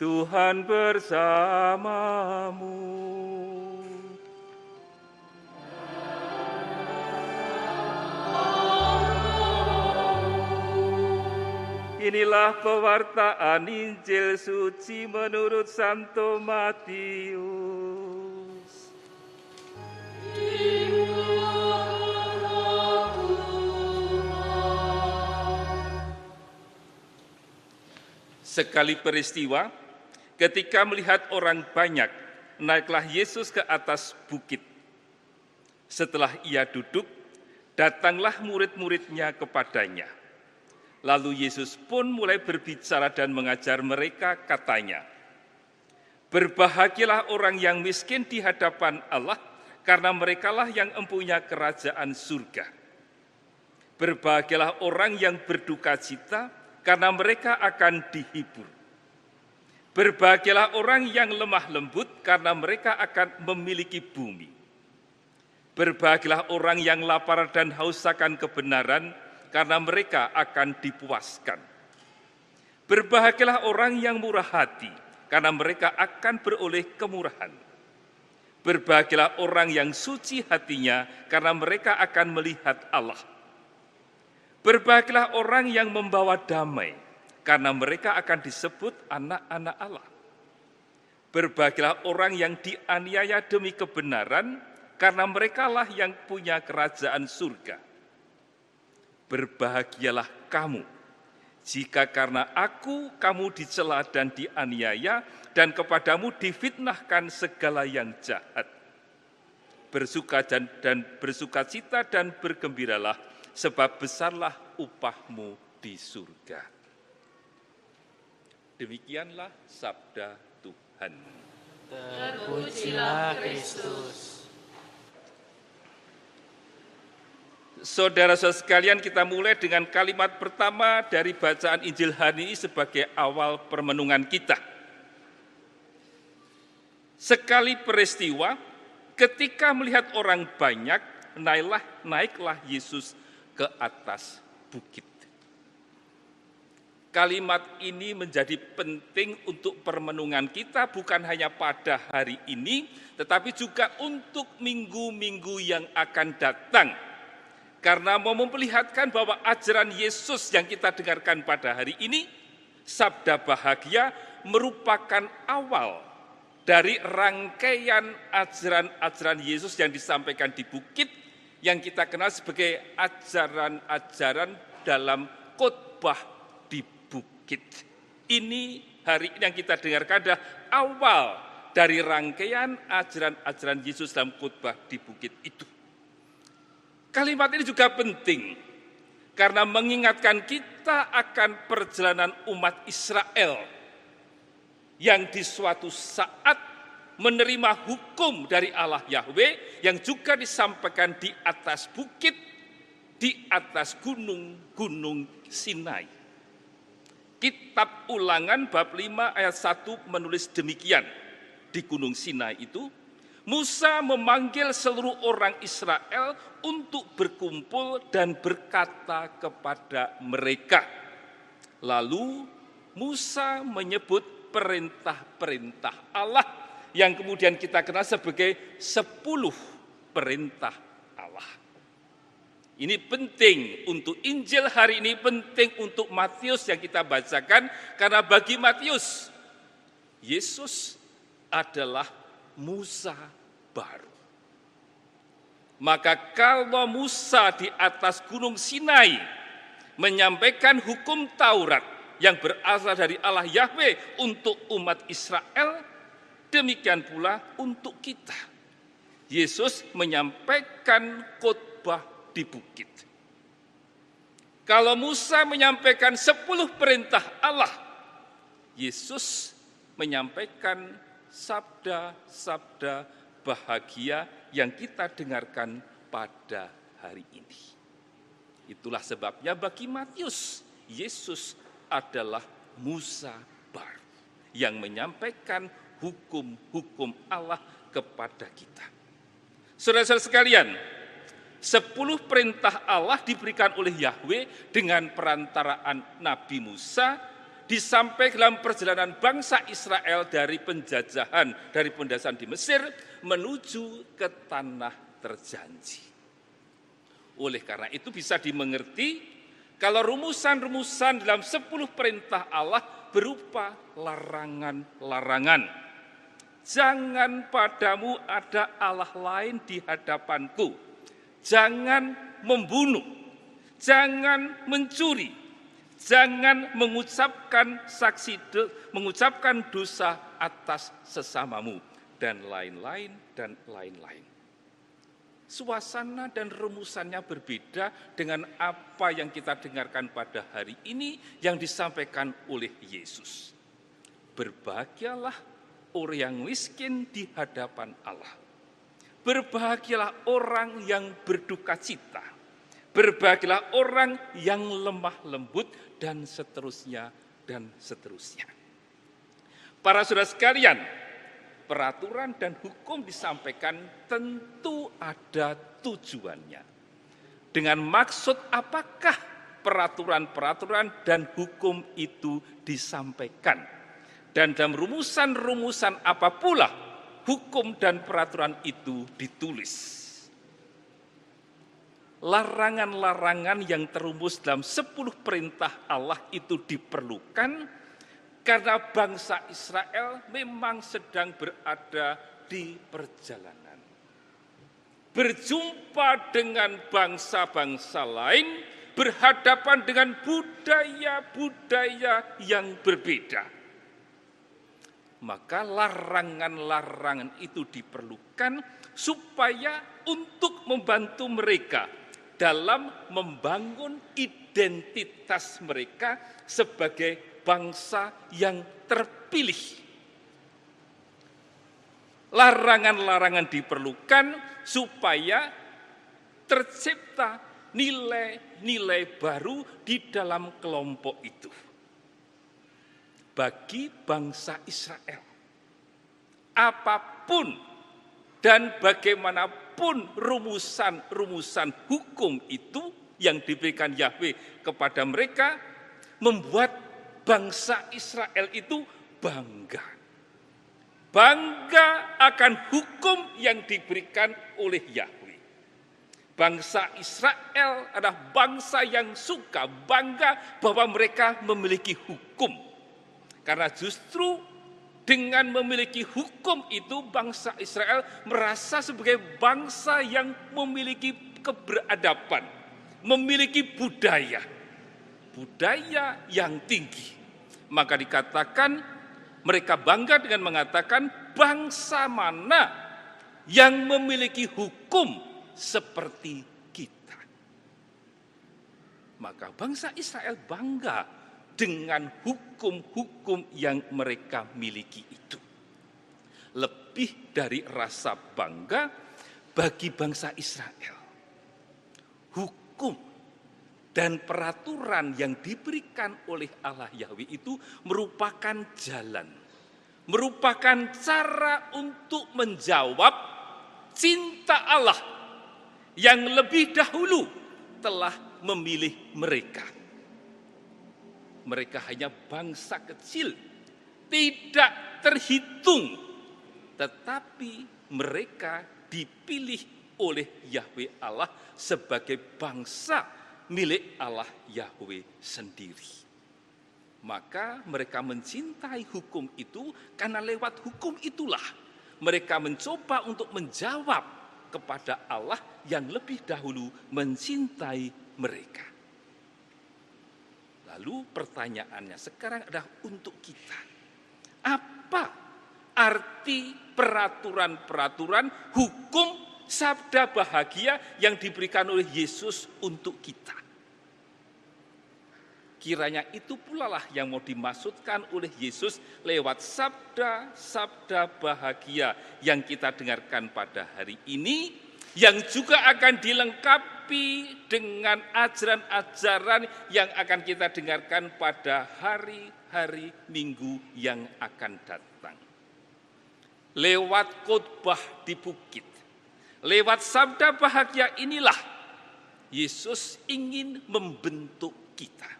Tuhan bersamamu. Inilah pewartaan Injil suci menurut Santo Matius. Sekali peristiwa, ketika melihat orang banyak, naiklah Yesus ke atas bukit. Setelah ia duduk, datanglah murid-muridnya kepadanya Lalu Yesus pun mulai berbicara dan mengajar mereka katanya, Berbahagialah orang yang miskin di hadapan Allah, karena merekalah yang empunya kerajaan surga. Berbahagialah orang yang berduka cita, karena mereka akan dihibur. Berbahagialah orang yang lemah lembut, karena mereka akan memiliki bumi. Berbahagialah orang yang lapar dan haus akan kebenaran, karena mereka akan dipuaskan. Berbahagialah orang yang murah hati, karena mereka akan beroleh kemurahan. Berbahagialah orang yang suci hatinya, karena mereka akan melihat Allah. Berbahagialah orang yang membawa damai, karena mereka akan disebut anak-anak Allah. Berbahagialah orang yang dianiaya demi kebenaran, karena merekalah yang punya kerajaan surga. Berbahagialah kamu jika karena aku kamu dicela dan dianiaya dan kepadamu difitnahkan segala yang jahat. Bersuka dan, dan bersuka cita dan bergembiralah sebab besarlah upahmu di surga. Demikianlah sabda Tuhan. Terpujilah Kristus. Saudara-saudara sekalian, kita mulai dengan kalimat pertama dari bacaan Injil hari ini sebagai awal permenungan kita. Sekali peristiwa, ketika melihat orang banyak, naiklah, naiklah Yesus ke atas bukit. Kalimat ini menjadi penting untuk permenungan kita bukan hanya pada hari ini, tetapi juga untuk minggu-minggu yang akan datang. Karena mau memperlihatkan bahwa ajaran Yesus yang kita dengarkan pada hari ini, sabda bahagia merupakan awal dari rangkaian ajaran-ajaran Yesus yang disampaikan di bukit yang kita kenal sebagai ajaran-ajaran dalam khotbah bukit. Ini hari ini yang kita dengarkan adalah awal dari rangkaian ajaran-ajaran Yesus dalam khotbah di bukit itu. Kalimat ini juga penting karena mengingatkan kita akan perjalanan umat Israel yang di suatu saat menerima hukum dari Allah Yahweh yang juga disampaikan di atas bukit, di atas gunung-gunung Sinai. Kitab ulangan bab 5 ayat 1 menulis demikian. Di gunung Sinai itu, Musa memanggil seluruh orang Israel untuk berkumpul dan berkata kepada mereka. Lalu Musa menyebut perintah-perintah Allah yang kemudian kita kenal sebagai sepuluh perintah Allah. Ini penting untuk Injil hari ini, penting untuk Matius yang kita bacakan, karena bagi Matius, Yesus adalah Musa baru. Maka kalau Musa di atas gunung Sinai menyampaikan hukum Taurat yang berasal dari Allah Yahweh untuk umat Israel, demikian pula untuk kita. Yesus menyampaikan khotbah di bukit. Kalau Musa menyampaikan sepuluh perintah Allah, Yesus menyampaikan sabda-sabda bahagia yang kita dengarkan pada hari ini. Itulah sebabnya bagi Matius, Yesus adalah Musa baru yang menyampaikan hukum-hukum Allah kepada kita. Saudara-saudara sekalian, sepuluh perintah Allah diberikan oleh Yahweh dengan perantaraan Nabi Musa disampaikan dalam perjalanan bangsa Israel dari penjajahan, dari pendasan di Mesir menuju ke tanah terjanji. Oleh karena itu bisa dimengerti kalau rumusan-rumusan dalam sepuluh perintah Allah berupa larangan-larangan. Jangan padamu ada Allah lain di hadapanku. Jangan membunuh. Jangan mencuri Jangan mengucapkan saksi mengucapkan dosa atas sesamamu dan lain-lain dan lain-lain. Suasana dan rumusannya berbeda dengan apa yang kita dengarkan pada hari ini yang disampaikan oleh Yesus. Berbahagialah orang yang miskin di hadapan Allah. Berbahagialah orang yang berduka cita. Berbahagialah orang yang lemah lembut dan seterusnya dan seterusnya. Para saudara sekalian, peraturan dan hukum disampaikan tentu ada tujuannya. Dengan maksud apakah peraturan-peraturan dan hukum itu disampaikan? Dan dalam rumusan-rumusan apa pula hukum dan peraturan itu ditulis? larangan-larangan yang terumus dalam sepuluh perintah Allah itu diperlukan karena bangsa Israel memang sedang berada di perjalanan. Berjumpa dengan bangsa-bangsa lain, berhadapan dengan budaya-budaya yang berbeda. Maka larangan-larangan itu diperlukan supaya untuk membantu mereka dalam membangun identitas mereka sebagai bangsa yang terpilih. Larangan-larangan diperlukan supaya tercipta nilai-nilai baru di dalam kelompok itu. Bagi bangsa Israel, apa pun dan bagaimanapun rumusan-rumusan hukum itu yang diberikan Yahweh kepada mereka membuat bangsa Israel itu bangga. Bangga akan hukum yang diberikan oleh Yahweh. Bangsa Israel adalah bangsa yang suka bangga bahwa mereka memiliki hukum. Karena justru dengan memiliki hukum itu bangsa Israel merasa sebagai bangsa yang memiliki keberadaban, memiliki budaya. Budaya yang tinggi. Maka dikatakan mereka bangga dengan mengatakan bangsa mana yang memiliki hukum seperti kita. Maka bangsa Israel bangga dengan hukum-hukum yang mereka miliki itu. Lebih dari rasa bangga bagi bangsa Israel. Hukum dan peraturan yang diberikan oleh Allah Yahweh itu merupakan jalan, merupakan cara untuk menjawab cinta Allah yang lebih dahulu telah memilih mereka mereka hanya bangsa kecil, tidak terhitung, tetapi mereka dipilih oleh Yahweh Allah sebagai bangsa milik Allah Yahweh sendiri. Maka mereka mencintai hukum itu karena lewat hukum itulah mereka mencoba untuk menjawab kepada Allah yang lebih dahulu mencintai mereka. Lalu pertanyaannya sekarang adalah untuk kita. Apa arti peraturan-peraturan hukum sabda bahagia yang diberikan oleh Yesus untuk kita? Kiranya itu pula lah yang mau dimaksudkan oleh Yesus lewat sabda-sabda bahagia yang kita dengarkan pada hari ini, yang juga akan dilengkapi tapi dengan ajaran-ajaran yang akan kita dengarkan pada hari-hari minggu yang akan datang. Lewat khotbah di bukit, lewat sabda bahagia inilah Yesus ingin membentuk kita.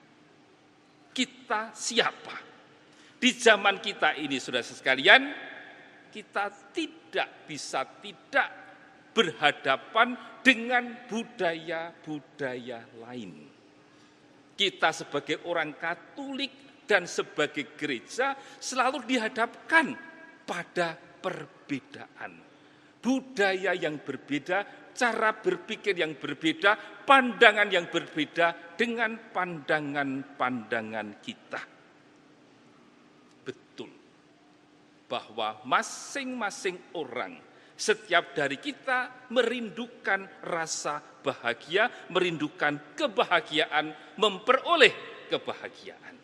Kita siapa? Di zaman kita ini, sudah sekalian, kita tidak bisa tidak berhadapan dengan budaya-budaya lain. Kita sebagai orang Katolik dan sebagai gereja selalu dihadapkan pada perbedaan. Budaya yang berbeda, cara berpikir yang berbeda, pandangan yang berbeda dengan pandangan-pandangan kita. Betul bahwa masing-masing orang setiap dari kita merindukan rasa bahagia, merindukan kebahagiaan, memperoleh kebahagiaan.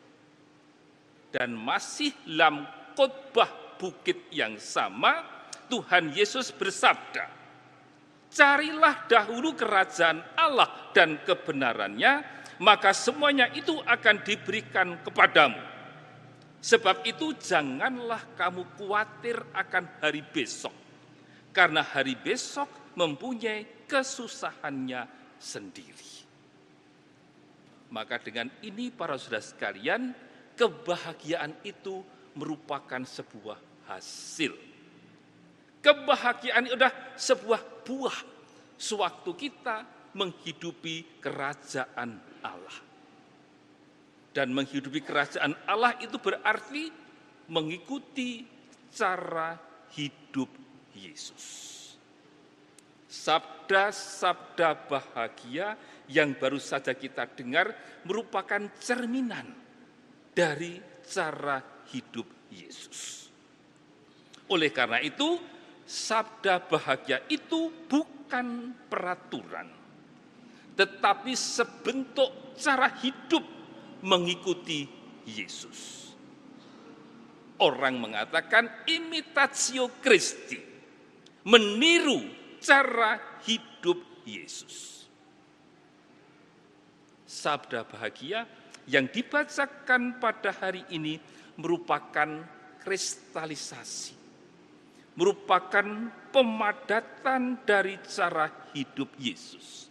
Dan masih dalam khotbah bukit yang sama, Tuhan Yesus bersabda, Carilah dahulu kerajaan Allah dan kebenarannya, maka semuanya itu akan diberikan kepadamu. Sebab itu janganlah kamu khawatir akan hari besok karena hari besok mempunyai kesusahannya sendiri. Maka dengan ini para saudara sekalian, kebahagiaan itu merupakan sebuah hasil. Kebahagiaan itu adalah sebuah buah sewaktu kita menghidupi kerajaan Allah. Dan menghidupi kerajaan Allah itu berarti mengikuti cara hidup Yesus. Sabda-sabda bahagia yang baru saja kita dengar merupakan cerminan dari cara hidup Yesus. Oleh karena itu, sabda bahagia itu bukan peraturan, tetapi sebentuk cara hidup mengikuti Yesus. Orang mengatakan imitatio Christi meniru cara hidup Yesus. Sabda bahagia yang dibacakan pada hari ini merupakan kristalisasi, merupakan pemadatan dari cara hidup Yesus.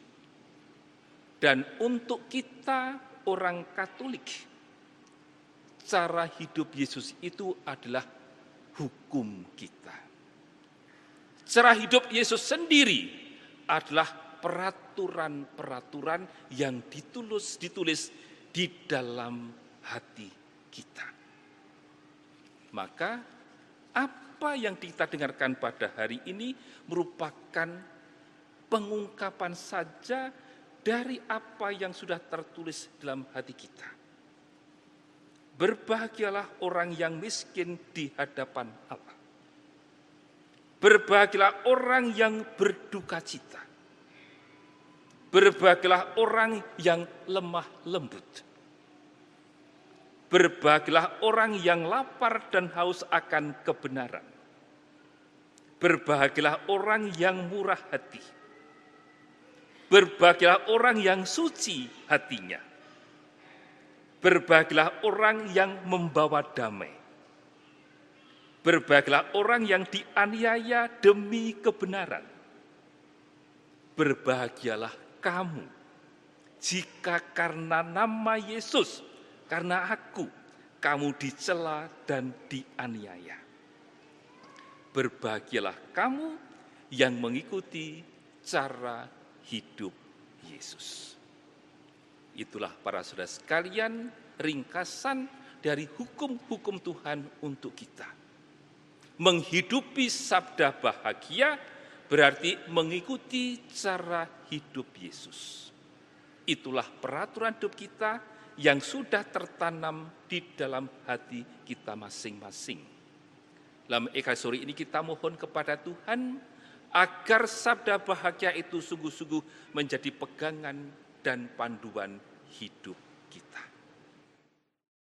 Dan untuk kita orang Katolik, cara hidup Yesus itu adalah hukum kita. Cara hidup Yesus sendiri adalah peraturan-peraturan yang ditulis ditulis di dalam hati kita. Maka apa yang kita dengarkan pada hari ini merupakan pengungkapan saja dari apa yang sudah tertulis dalam hati kita. Berbahagialah orang yang miskin di hadapan Allah. Berbahagialah orang yang berduka cita. Berbahagialah orang yang lemah lembut. Berbahagialah orang yang lapar dan haus akan kebenaran. Berbahagialah orang yang murah hati. Berbahagialah orang yang suci hatinya. Berbahagialah orang yang membawa damai Berbahagialah orang yang dianiaya demi kebenaran. Berbahagialah kamu jika karena nama Yesus, karena aku, kamu dicela dan dianiaya. Berbahagialah kamu yang mengikuti cara hidup Yesus. Itulah para saudara sekalian ringkasan dari hukum-hukum Tuhan untuk kita Menghidupi sabda bahagia berarti mengikuti cara hidup Yesus. Itulah peraturan hidup kita yang sudah tertanam di dalam hati kita masing-masing. Dalam Eka sore ini kita mohon kepada Tuhan agar sabda bahagia itu sungguh-sungguh menjadi pegangan dan panduan hidup kita.